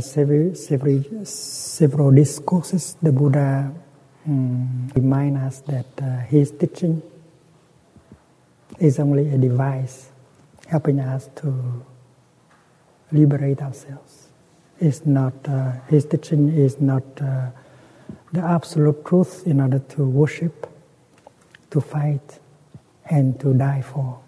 Several, several, several discourses, the Buddha um, remind us that uh, his teaching is only a device helping us to liberate ourselves. It's not, uh, his teaching is not uh, the absolute truth in order to worship, to fight, and to die for.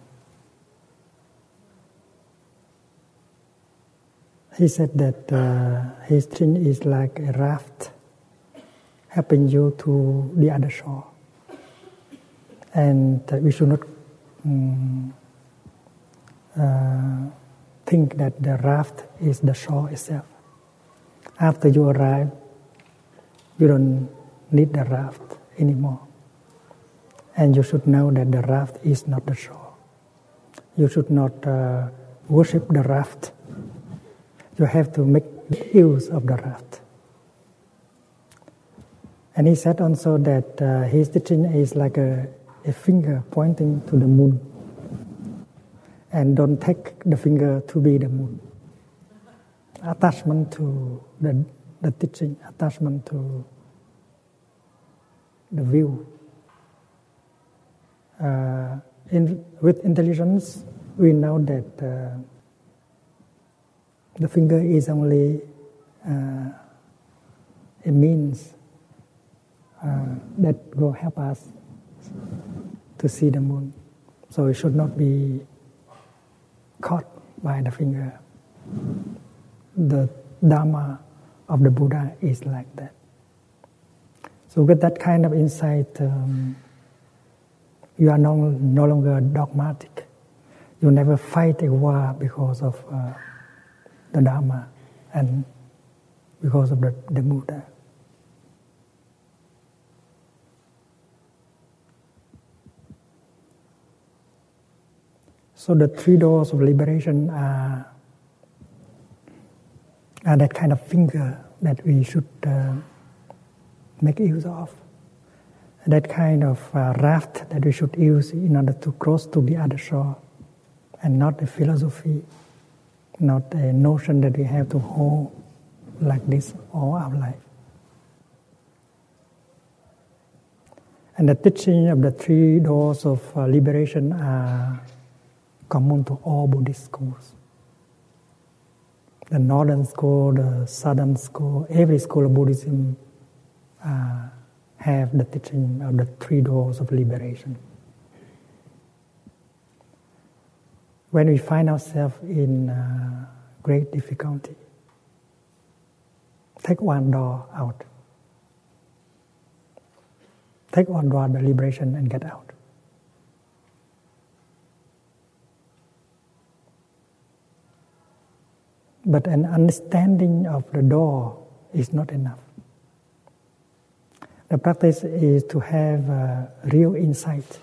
He said that uh, his teaching is like a raft helping you to the other shore. And we should not um, uh, think that the raft is the shore itself. After you arrive, you don't need the raft anymore. And you should know that the raft is not the shore. You should not uh, worship the raft. You have to make use of the raft. And he said also that uh, his teaching is like a, a finger pointing to the moon. And don't take the finger to be the moon. Attachment to the, the teaching, attachment to the view. Uh, in, with intelligence, we know that uh, the finger is only uh, a means uh, that will help us to see the moon. So it should not be caught by the finger. The Dharma of the Buddha is like that. So, with that kind of insight, um, you are no, no longer dogmatic. You never fight a war because of uh, the Dharma and because of the, the Buddha. So the three doors of liberation are, are that kind of finger that we should uh, make use of. That kind of uh, raft that we should use in order to cross to the other shore, and not the philosophy, not a notion that we have to hold like this all our life. And the teaching of the three doors of uh, liberation are common to all Buddhist schools. The northern school, the southern school, every school of Buddhism uh, have the teaching of the three doors of liberation. When we find ourselves in uh, great difficulty, take one door out. Take one door the liberation and get out. But an understanding of the door is not enough. The practice is to have real insight.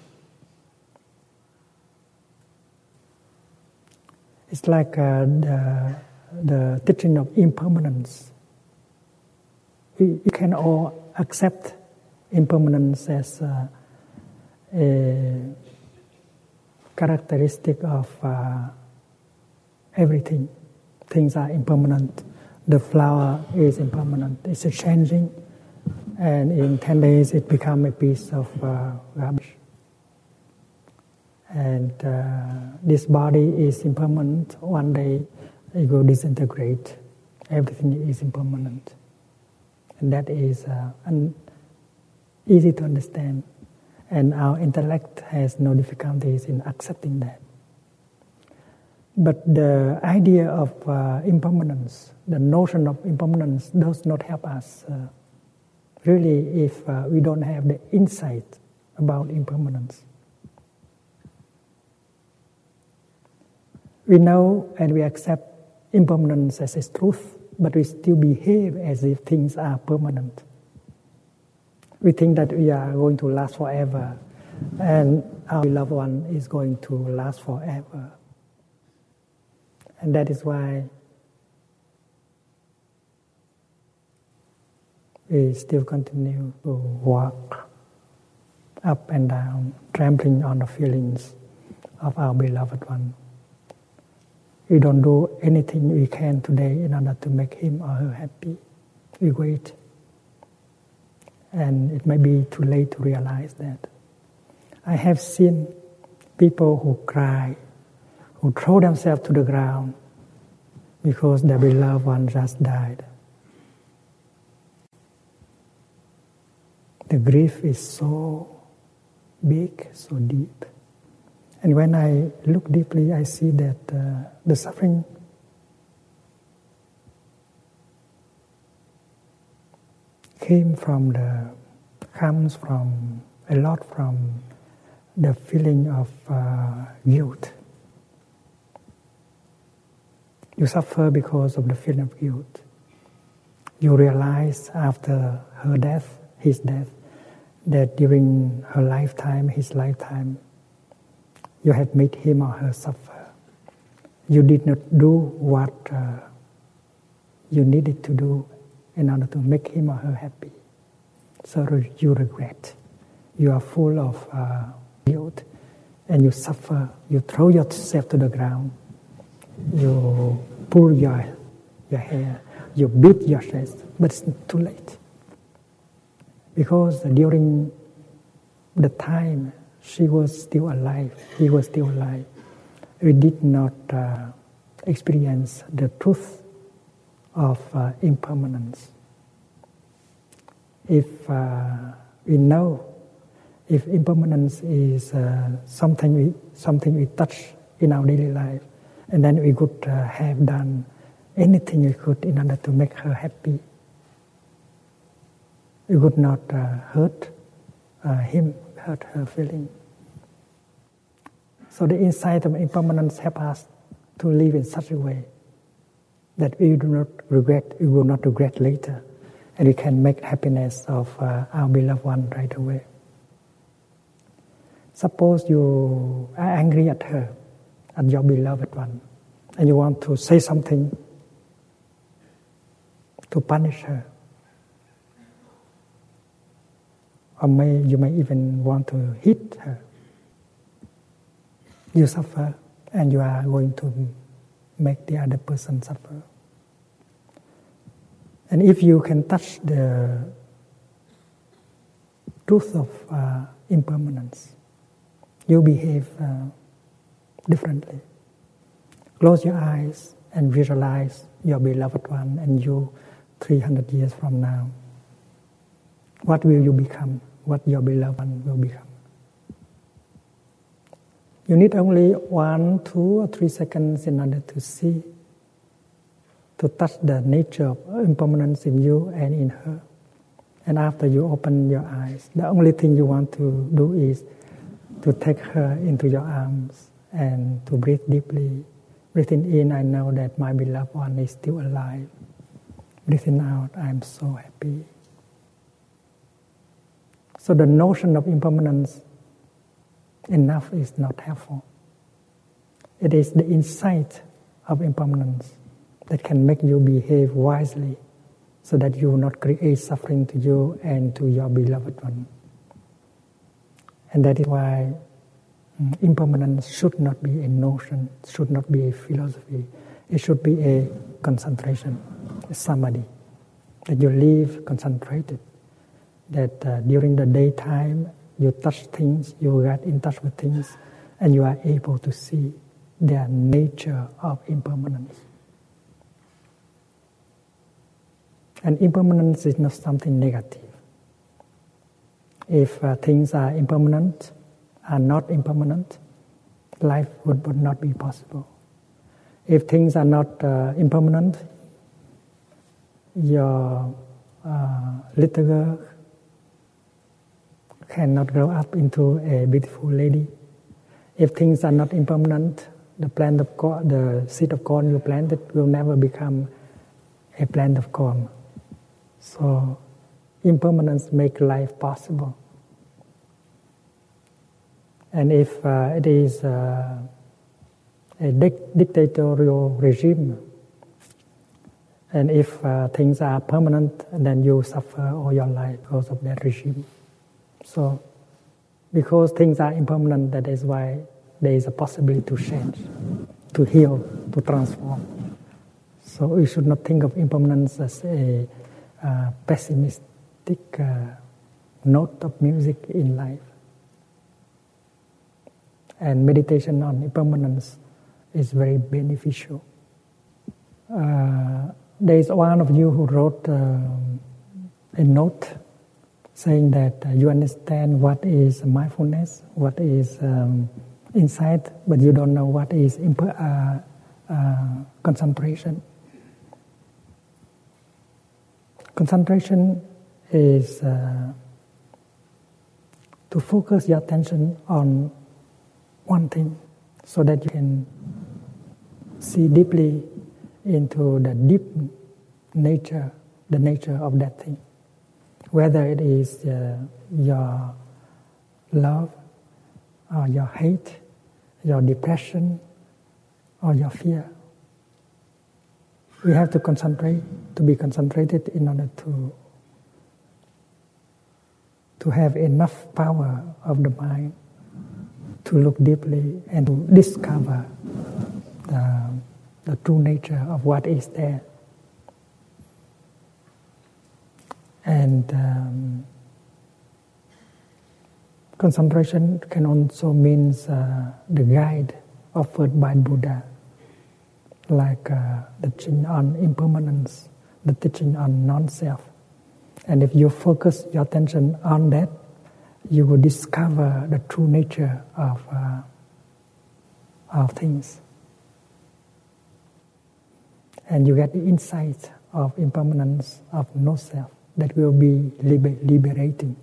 It's like uh, the, the teaching of impermanence. We, we can all accept impermanence as uh, a characteristic of uh, everything things are impermanent. The flower is impermanent. It's changing, and in ten days it becomes a piece of uh, rubbish. And uh, this body is impermanent. One day it will disintegrate. Everything is impermanent, and that is uh, un- easy to understand. And our intellect has no difficulties in accepting that. But the idea of uh, impermanence, the notion of impermanence, does not help us uh, really if uh, we don't have the insight about impermanence. We know and we accept impermanence as a truth, but we still behave as if things are permanent. We think that we are going to last forever and our loved one is going to last forever. And that is why we still continue to walk up and down, trampling on the feelings of our beloved one. We don't do anything we can today in order to make him or her happy. We wait. And it may be too late to realize that. I have seen people who cry, who throw themselves to the ground because their beloved one just died. The grief is so big, so deep. And when I look deeply, I see that uh, the suffering came from the comes from a lot from the feeling of uh, guilt. You suffer because of the feeling of guilt. You realize after her death, his death, that during her lifetime, his lifetime, you have made him or her suffer. You did not do what uh, you needed to do in order to make him or her happy. So you regret. You are full of uh, guilt and you suffer. You throw yourself to the ground. You pull your, your hair. You beat your chest. But it's too late. Because during the time she was still alive, he was still alive, we did not uh, experience the truth of uh, impermanence. If uh, we know if impermanence is uh, something we something we touch in our daily life, and then we could uh, have done anything we could in order to make her happy, we would not uh, hurt him, hurt her feeling. So the insight of impermanence help us to live in such a way that we do not regret, we will not regret later, and we can make happiness of uh, our beloved one right away. Suppose you are angry at her, at your beloved one, and you want to say something to punish her. Or may, you may even want to hit her. You suffer, and you are going to make the other person suffer. And if you can touch the truth of uh, impermanence, you behave uh, differently. Close your eyes and visualize your beloved one and you 300 years from now. What will you become? What your beloved one will become? You need only one, two, or three seconds in order to see, to touch the nature of impermanence in you and in her. And after you open your eyes, the only thing you want to do is to take her into your arms and to breathe deeply. Breathing in, I know that my beloved one is still alive. Breathing out, I am so happy. So the notion of impermanence enough is not helpful. It is the insight of impermanence that can make you behave wisely so that you will not create suffering to you and to your beloved one. And that is why um, impermanence should not be a notion, should not be a philosophy. It should be a concentration, a samadhi. That you live concentrated. That uh, during the daytime you touch things, you get in touch with things, and you are able to see their nature of impermanence. And impermanence is not something negative. If uh, things are impermanent, are not impermanent, life would, would not be possible. If things are not uh, impermanent, your uh, little girl cannot grow up into a beautiful lady. If things are not impermanent, the plant of corn, the seed of corn you planted will never become a plant of corn. So impermanence make life possible. And if uh, it is uh, a dic- dictatorial regime, and if uh, things are permanent, then you suffer all your life because of that regime. So, because things are impermanent, that is why there is a possibility to change, to heal, to transform. So we should not think of impermanence as a uh, pessimistic uh, note of music in life. And meditation on impermanence is very beneficial. Uh, there is one of you who wrote um, a note saying that uh, you understand what is mindfulness, what is um, insight, but you don't know what is imp- uh, uh, concentration. Concentration is uh, to focus your attention on one thing so that you can see deeply into the deep nature, the nature of that thing. Whether it is uh, your love, or your hate, your depression, or your fear. We have to concentrate, to be concentrated in order to, to have enough power of the mind to look deeply and to discover the, the true nature of what is there. And um, concentration can also mean uh, the guide offered by Buddha, like uh, the teaching on impermanence, the teaching on non-self. And if you focus your attention on that, you will discover the true nature of, uh, of things. And you get the insight of impermanence of no self that will be liber- liberating.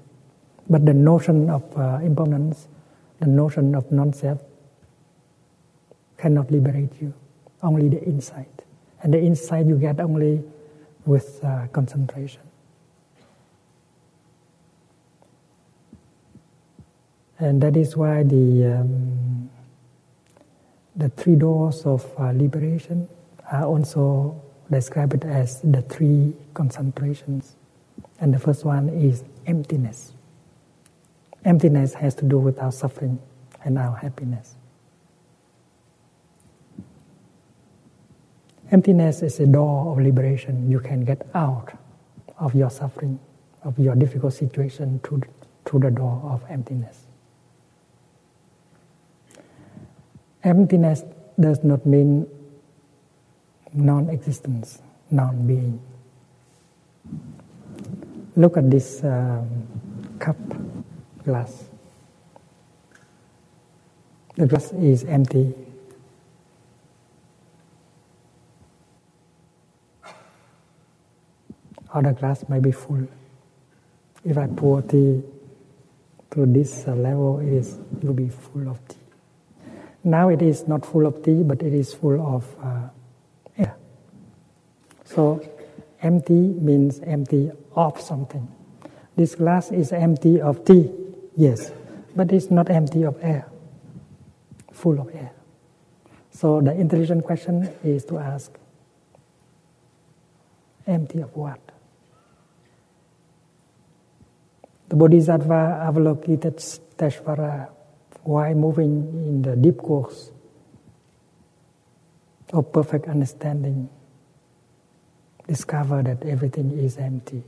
But the notion of uh, impermanence, the notion of non-self, cannot liberate you. Only the insight, and the insight you get only with uh, concentration. And that is why the um, the three doors of uh, liberation are also described as the three concentrations. And the first one is emptiness. Emptiness has to do with our suffering and our happiness. Emptiness is a door of liberation. You can get out of your suffering, of your difficult situation through, through the door of emptiness. Emptiness does not mean non existence, non being. Look at this um, cup glass. The glass is empty. Or the glass may be full. If I pour tea to this level, it, is, it will be full of tea. Now it is not full of tea, but it is full of uh, air. So empty means empty of something. This glass is empty of tea Yes, but it's not empty of air, full of air. So the intelligent question is to ask, empty of what? The Bodhisattva Avalokiteshvara, while moving in the deep course of perfect understanding, discover that everything is empty.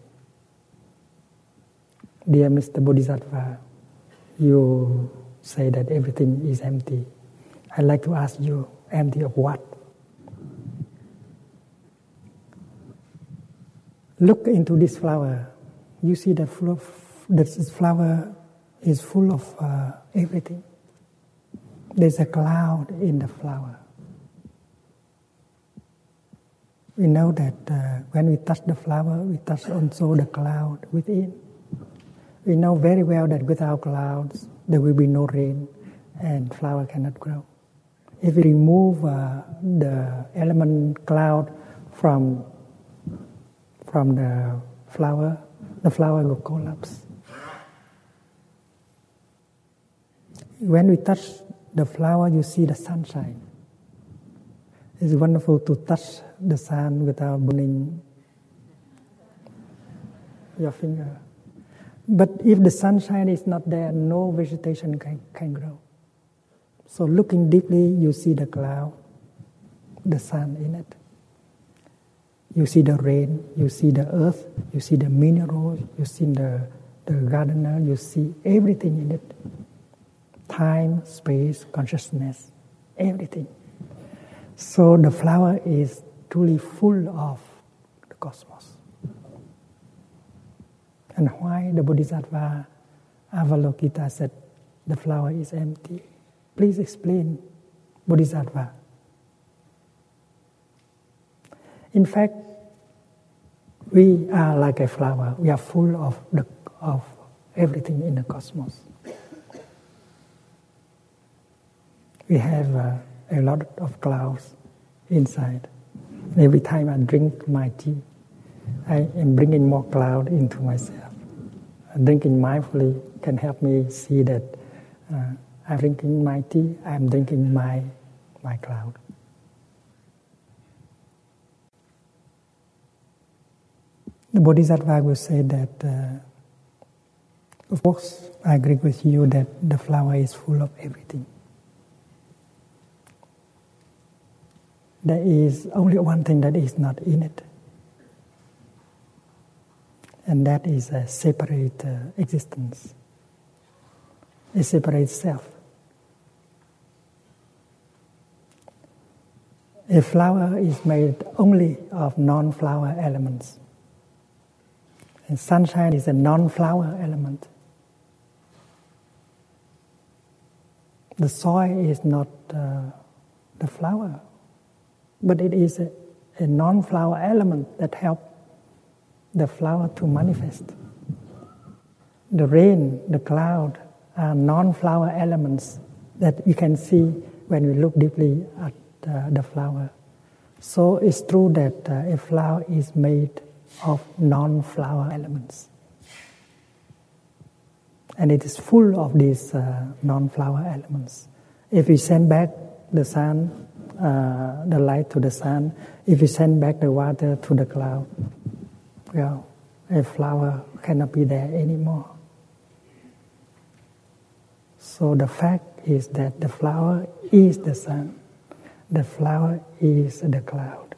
Dear Mr. Bodhisattva, you say that everything is empty. I'd like to ask you, empty of what? Look into this flower. You see that this flower is full of uh, everything. There's a cloud in the flower. We know that uh, when we touch the flower, we touch also the cloud within. We know very well that without clouds, there will be no rain and flower cannot grow. If we remove uh, the element cloud from, from the flower, the flower will collapse. When we touch the flower, you see the sunshine. It's wonderful to touch the sun without burning your finger. But if the sunshine is not there, no vegetation can, can grow. So looking deeply, you see the cloud. the sun in it. You see the rain, you see the earth, you see the minerals, you see the, the gardener, you see everything in it. Time, space, consciousness, everything. So the flower is truly full of the cosmos. And why the Bodhisattva Avalokita said the flower is empty? Please explain, Bodhisattva. In fact, we are like a flower. We are full of, the, of everything in the cosmos. We have uh, a lot of clouds inside. Every time I drink my tea, I am bringing more cloud into myself. Drinking mindfully can help me see that uh, I'm drinking my tea, I'm drinking my, my cloud. The Bodhisattva will say that, uh, of course, I agree with you that the flower is full of everything. There is only one thing that is not in it, and that is a separate uh, existence, a separate self. A flower is made only of non flower elements. And sunshine is a non flower element. The soil is not uh, the flower, but it is a, a non flower element that helps the flower to manifest. The rain, the cloud are non flower elements that you can see when we look deeply at uh, the flower. So it's true that uh, a flower is made of non flower elements. And it is full of these uh, non flower elements. If we send back the sun, uh, the light to the sun, if we send back the water to the cloud, well, a flower cannot be there anymore. So the fact is that the flower is the sun, the flower is the cloud,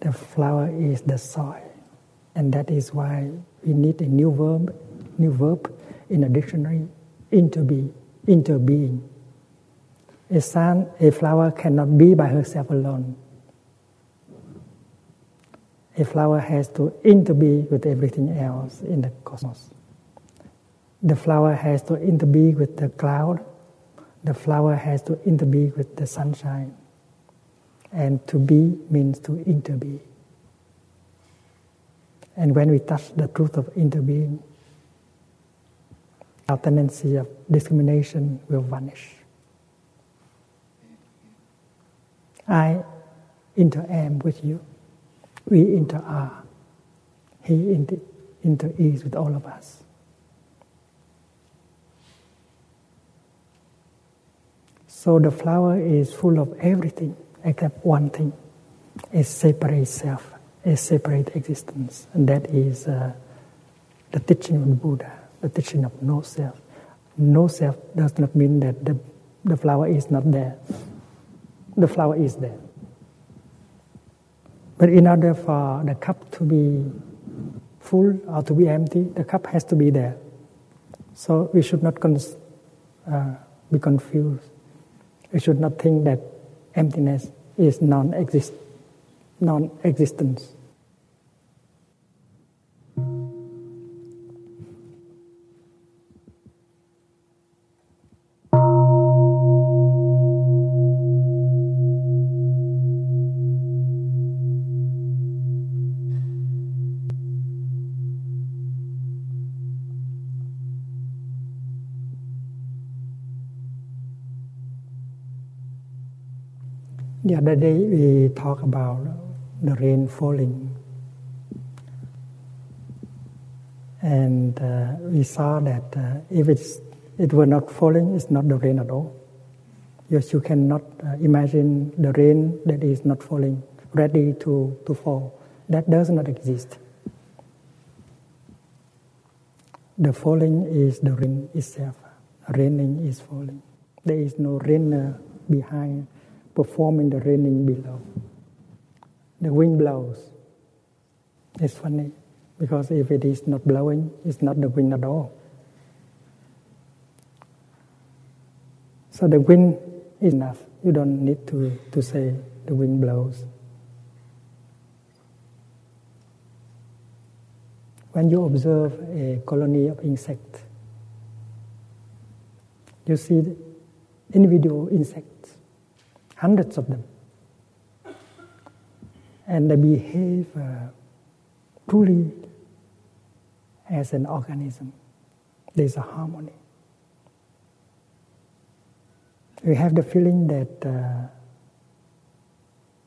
the flower is the soil. And that is why we need a new verb, new verb in a dictionary, into be, into interbeing. A sun, a flower cannot be by herself alone. A flower has to interbe with everything else in the cosmos. The flower has to interbe with the cloud. The flower has to interbe with the sunshine. And to be means to interbe. And when we touch the truth of interbeing, our tendency of discrimination will vanish. I inter-am with you. We inter-are. He inter- inter-is with all of us. So the flower is full of everything except one thing. It separate self a separate existence, and that is uh, the teaching of the Buddha, the teaching of no self. No self does not mean that the, the flower is not there. The flower is there. But in order for the cup to be full or to be empty, the cup has to be there. So we should not cons- uh, be confused. We should not think that emptiness is non-exist, non-existence. The other day we talked about the rain falling. And uh, we saw that uh, if it's, it were not falling, it's not the rain at all. Yes, you cannot uh, imagine the rain that is not falling, ready to, to fall. That does not exist. The falling is the rain itself. Raining is falling. There is no rainer behind performing the raining below. The wind blows. It's funny because if it is not blowing, it's not the wind at all. So the wind is enough. You don't need to, to say the wind blows. When you observe a colony of insects, you see individual insects, hundreds of them, and they behave uh, truly as an organism. There's a harmony. We have the feeling that uh,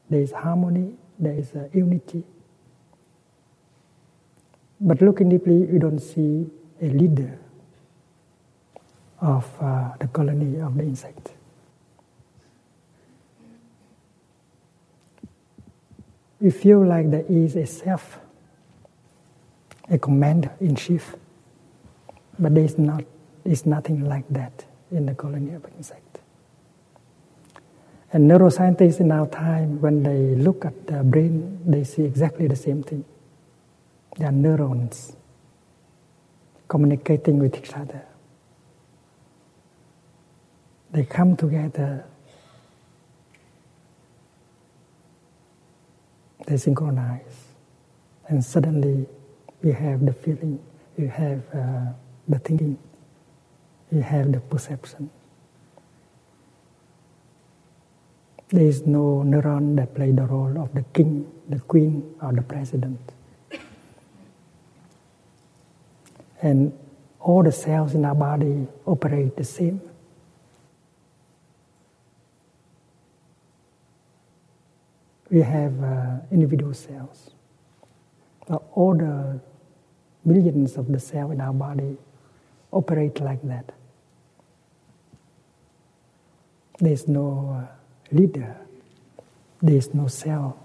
there is harmony, there is uh, unity. But looking deeply, you don't see a leader of uh, the colony of the insect. We feel like there is a self, a commander in chief, but there is not. Is nothing like that in the colony of insect. And neuroscientists in our time, when they look at the brain, they see exactly the same thing. They are neurons communicating with each other. They come together, they synchronize, and suddenly we have the feeling, you have uh, the thinking, you have the perception. There is no neuron that play the role of the king, the queen, or the president. And all the cells in our body operate the same. We have uh, individual cells. But all the millions of the cells in our body operate like that. There is no uh, leader, there is no cell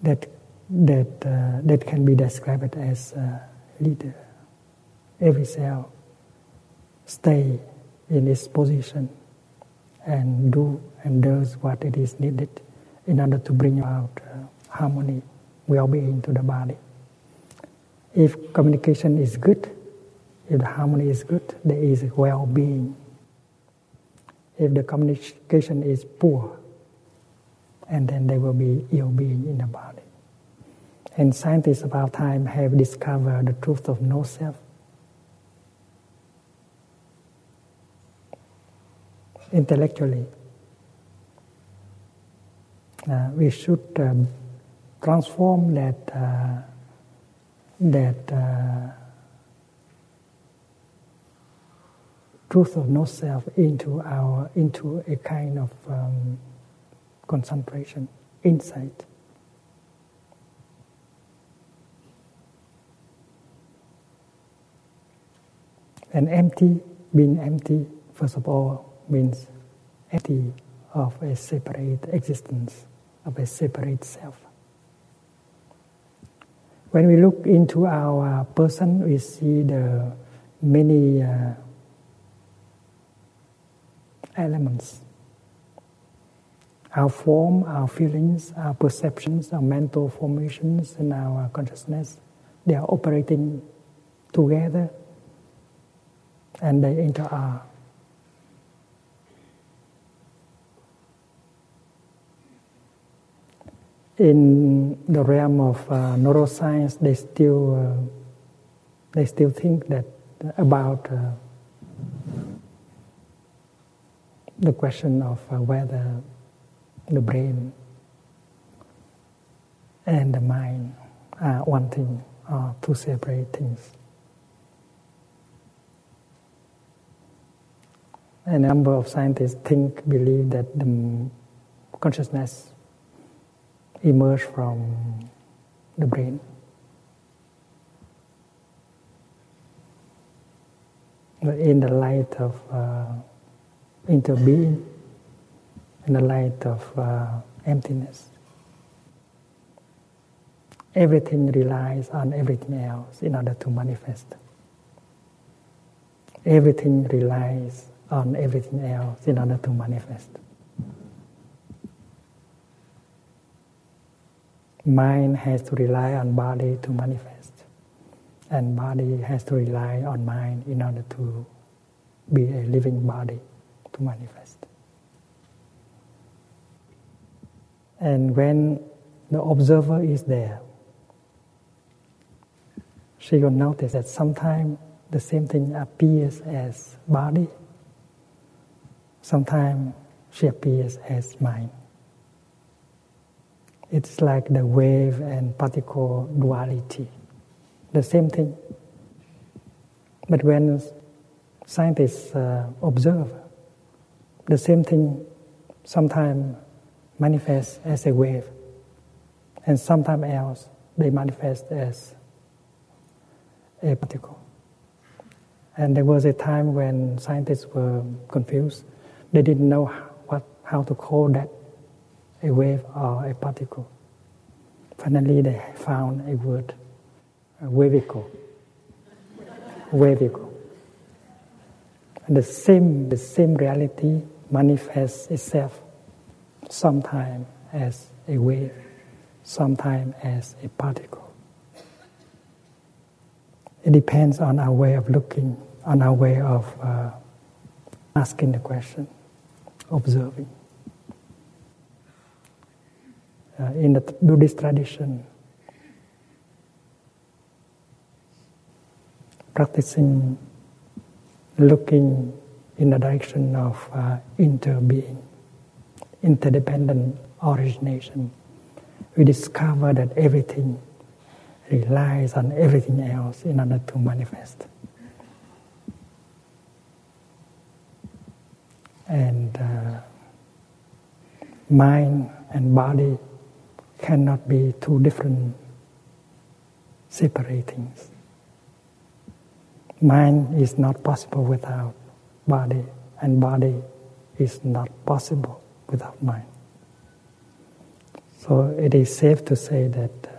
that that, uh, that can be described as a leader. Every cell stay in its position and do and does what it is needed in order to bring about uh, harmony, well-being to the body. If communication is good, if the harmony is good, there is well-being. If the communication is poor, and then there will be ill-being in the body. And scientists of our time have discovered the truth of no self. Intellectually, uh, we should um, transform that uh, that uh, truth of no self into our into a kind of um, concentration, insight. And empty, being empty, first of all, means empty of a separate existence, of a separate self. When we look into our person, we see the many uh, elements. Our form, our feelings, our perceptions, our mental formations, and our consciousness, they are operating together and they interact. In the realm of uh, neuroscience, they still uh, they still think that about uh, the question of uh, whether the brain and the mind are one thing or two separate things. a number of scientists think, believe that the consciousness emerges from the brain. In the light of uh, interbeing, in the light of uh, emptiness. Everything relies on everything else in order to manifest. Everything relies on everything else in order to manifest. Mind has to rely on body to manifest, and body has to rely on mind in order to be a living body to manifest. And when the observer is there, she will notice that sometimes the same thing appears as body, sometimes she appears as mind. It's like the wave and particle duality, the same thing. But when scientists uh, observe, the same thing sometimes manifests as a wave, and sometimes else they manifest as a particle. And there was a time when scientists were confused. They didn't know what, how to call that a wave or a particle. Finally, they found a word, a wavicle. wavicle. And the same, the same reality manifests itself sometimes as a wave, sometimes as a particle. It depends on our way of looking, on our way of uh, asking the question, observing. Uh, in the Buddhist tradition, practicing looking in the direction of uh, interbeing, interdependent origination, we discover that everything relies on everything else in order to manifest. And uh, mind and body cannot be two different separate things. Mind is not possible without body, and body is not possible without mind. So it is safe to say that uh,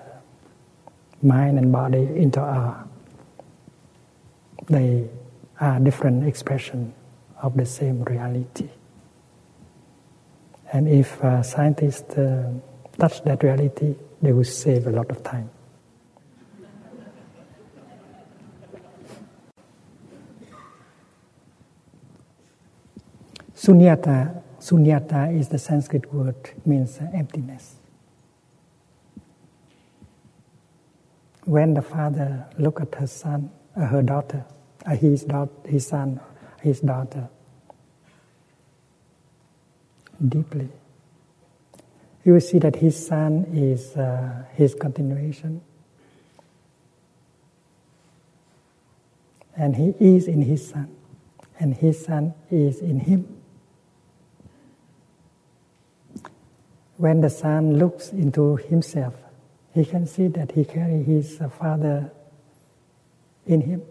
mind and body interact. They are different expression of the same reality. And if uh, scientists uh, touch that reality, they will save a lot of time. Sunyata, sunyata is the Sanskrit word, means emptiness. When the father look at her son, uh, her daughter, uh, his, daughter, his son, his daughter, deeply, you will see that his son is uh, his continuation. And he is in his son, and his son is in him. When the son looks into himself, he can see that he carries his father in him.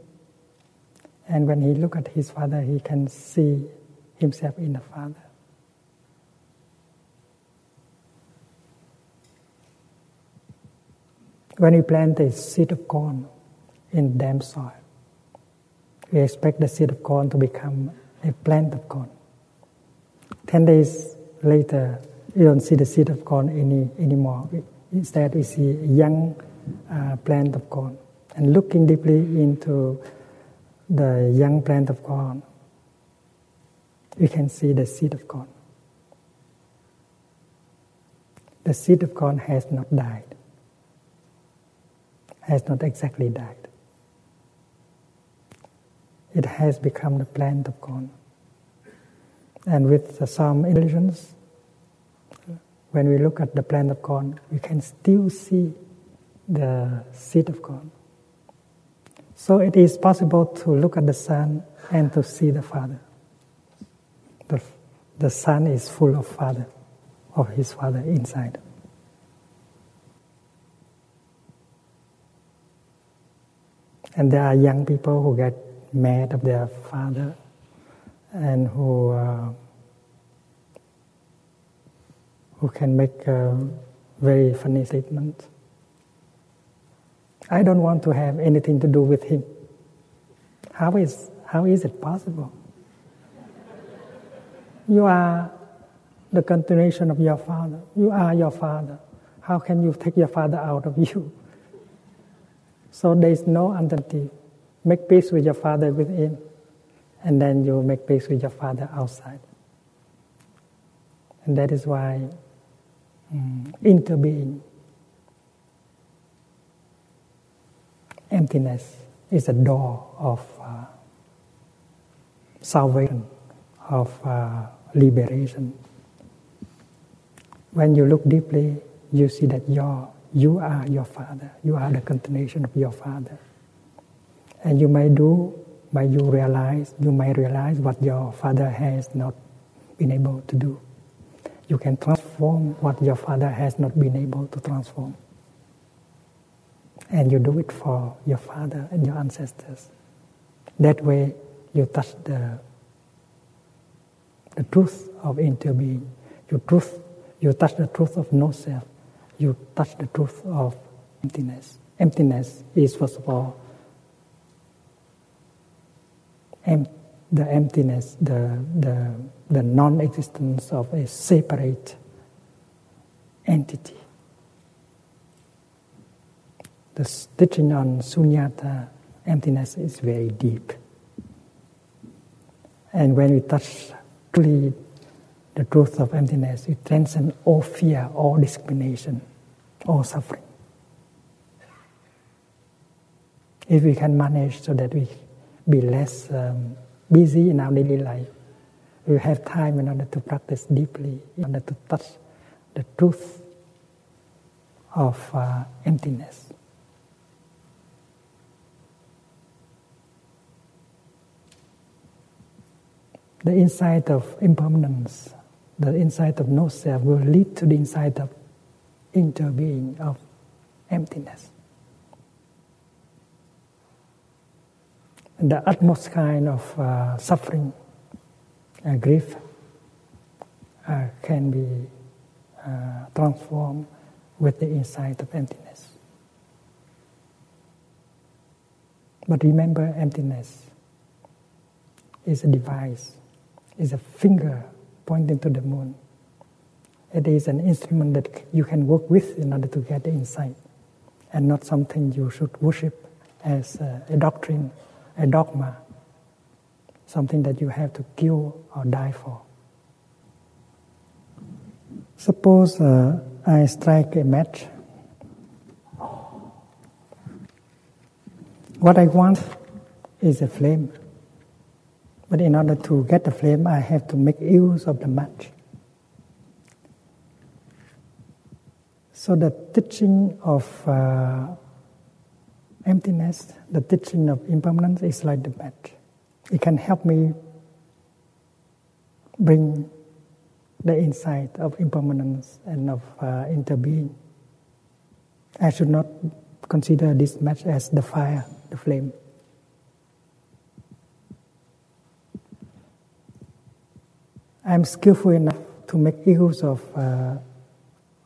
And when he look at his father, he can see himself in the father. When we plant a seed of corn in damp soil, we expect the seed of corn to become a plant of corn. Ten days later, you don't see the seed of corn any anymore. Instead, we see a young uh, plant of corn. And looking deeply into the young plant of corn, we can see the seed of corn. The seed of corn has not died has not exactly died. It has become the plant of corn. And with some illusions, when we look at the plant of corn, we can still see the seed of corn. So it is possible to look at the Son and to see the Father. The, the Son is full of Father, of His Father inside. And there are young people who get mad at their father and who uh, who can make a very funny statements. I don't want to have anything to do with him. How is how is it possible? You are the continuation of your father. You are your father. How can you take your father out of you? So there is no alternative. Make peace with your father within, and then you make peace with your father outside. And that is why um, interbeing, emptiness, is a door of uh, salvation, of uh, liberation. When you look deeply, you see that your, you are your father. You are the continuation of your father. And you may do, may you realize, you may realize what your father has not been able to do. You can transform what your father has not been able to transform. And you do it for your father and your ancestors. That way, you touch the, the truth of interbeing. You, truth, you touch the truth of no self. You touch the truth of emptiness. Emptiness is, first of all, em- the emptiness, the, the, the non existence of a separate entity. The teaching on sunyata, emptiness, is very deep. And when we touch truly the truth of emptiness, it transcends all fear, all discrimination, all suffering. If we can manage so that we be less um, busy in our daily life, we have time in order to practice deeply, in order to touch the truth of uh, emptiness. the insight of impermanence, the insight of no self will lead to the insight of interbeing, of emptiness. The utmost kind of uh, suffering, uh, grief, uh, can be uh, transformed with the insight of emptiness. But remember, emptiness is a device is a finger pointing to the moon. It is an instrument that you can work with in order to get the insight, and not something you should worship as a, a doctrine, a dogma, something that you have to kill or die for. Suppose uh, I strike a match. What I want is a flame. But in order to get the flame, I have to make use of the match. So the teaching of uh, emptiness, the teaching of impermanence is like the match. It can help me bring the insight of impermanence and of uh, interbeing. I should not consider this match as the fire, the flame. I'm skillful enough to make use of uh,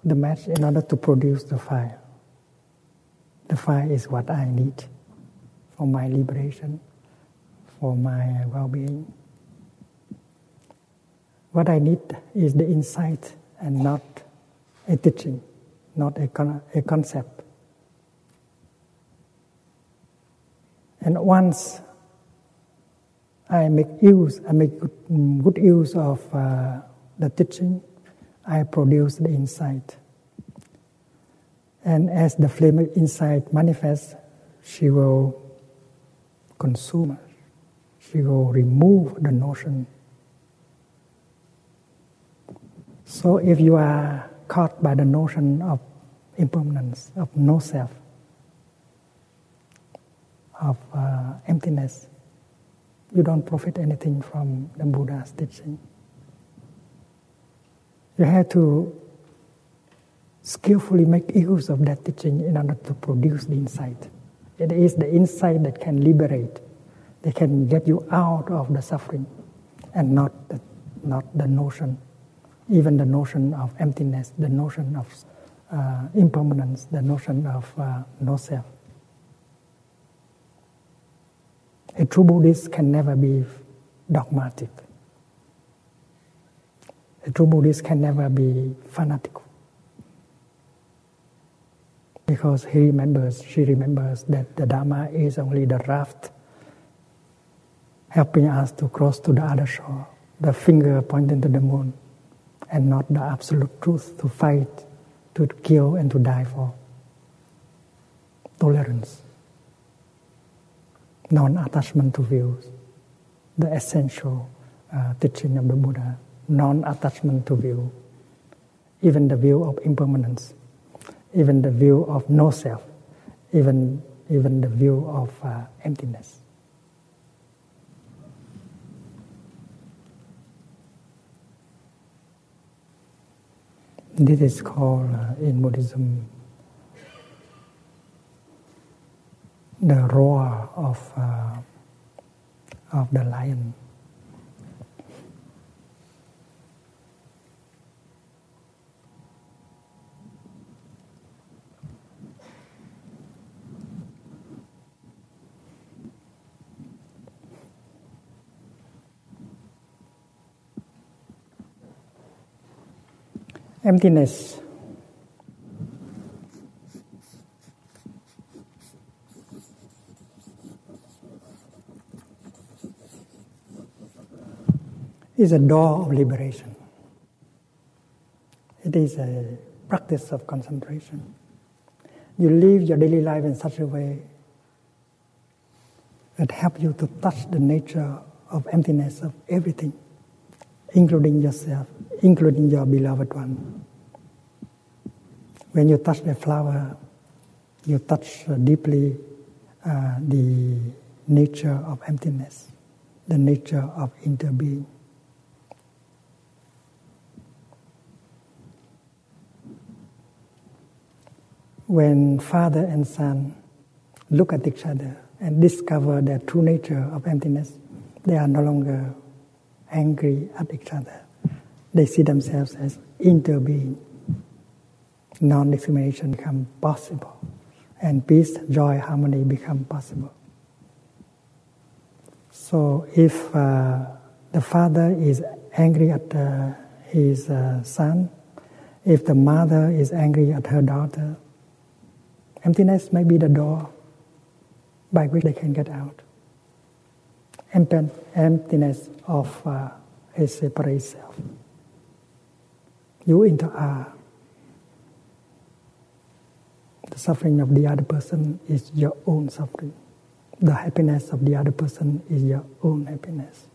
the match in order to produce the fire. The fire is what I need for my liberation, for my well being. What I need is the insight and not a teaching, not a, con- a concept. And once I make use, I make good, good use of uh, the teaching. I produce the insight. And as the flame of insight manifests, she will consume She will remove the notion. So if you are caught by the notion of impermanence, of no self, of uh, emptiness, you don't profit anything from the Buddha's teaching. You have to skillfully make use of that teaching in order to produce the insight. It is the insight that can liberate, that can get you out of the suffering, and not the, not the notion, even the notion of emptiness, the notion of uh, impermanence, the notion of uh, no self. A true Buddhist can never be dogmatic. A true Buddhist can never be fanatical. Because he remembers, she remembers that the Dharma is only the raft helping us to cross to the other shore, the finger pointing to the moon, and not the absolute truth to fight, to kill, and to die for. Tolerance, non attachment to views, the essential uh, teaching of the Buddha non attachment to view, even the view of impermanence, even the view of no self, even, even the view of uh, emptiness. This is called uh, in Buddhism the roar of, uh, of the lion. emptiness. Is a door of liberation. It is a practice of concentration. You live your daily life in such a way that helps you to touch the nature of emptiness of everything including yourself, including your beloved one. When you touch the flower, you touch deeply uh, the nature of emptiness, the nature of interbeing. When father and son look at each other and discover their true nature of emptiness, they are no longer angry at each other. They see themselves as interbeing. Non-discrimination become possible, and peace, joy, harmony become possible. So, if uh, the father is angry at uh, his uh, son, if the mother is angry at her daughter, emptiness may be the door by which they can get out emptiness of uh, a separate self. You inter-are. The suffering of the other person is your own suffering. The happiness of the other person is your own happiness.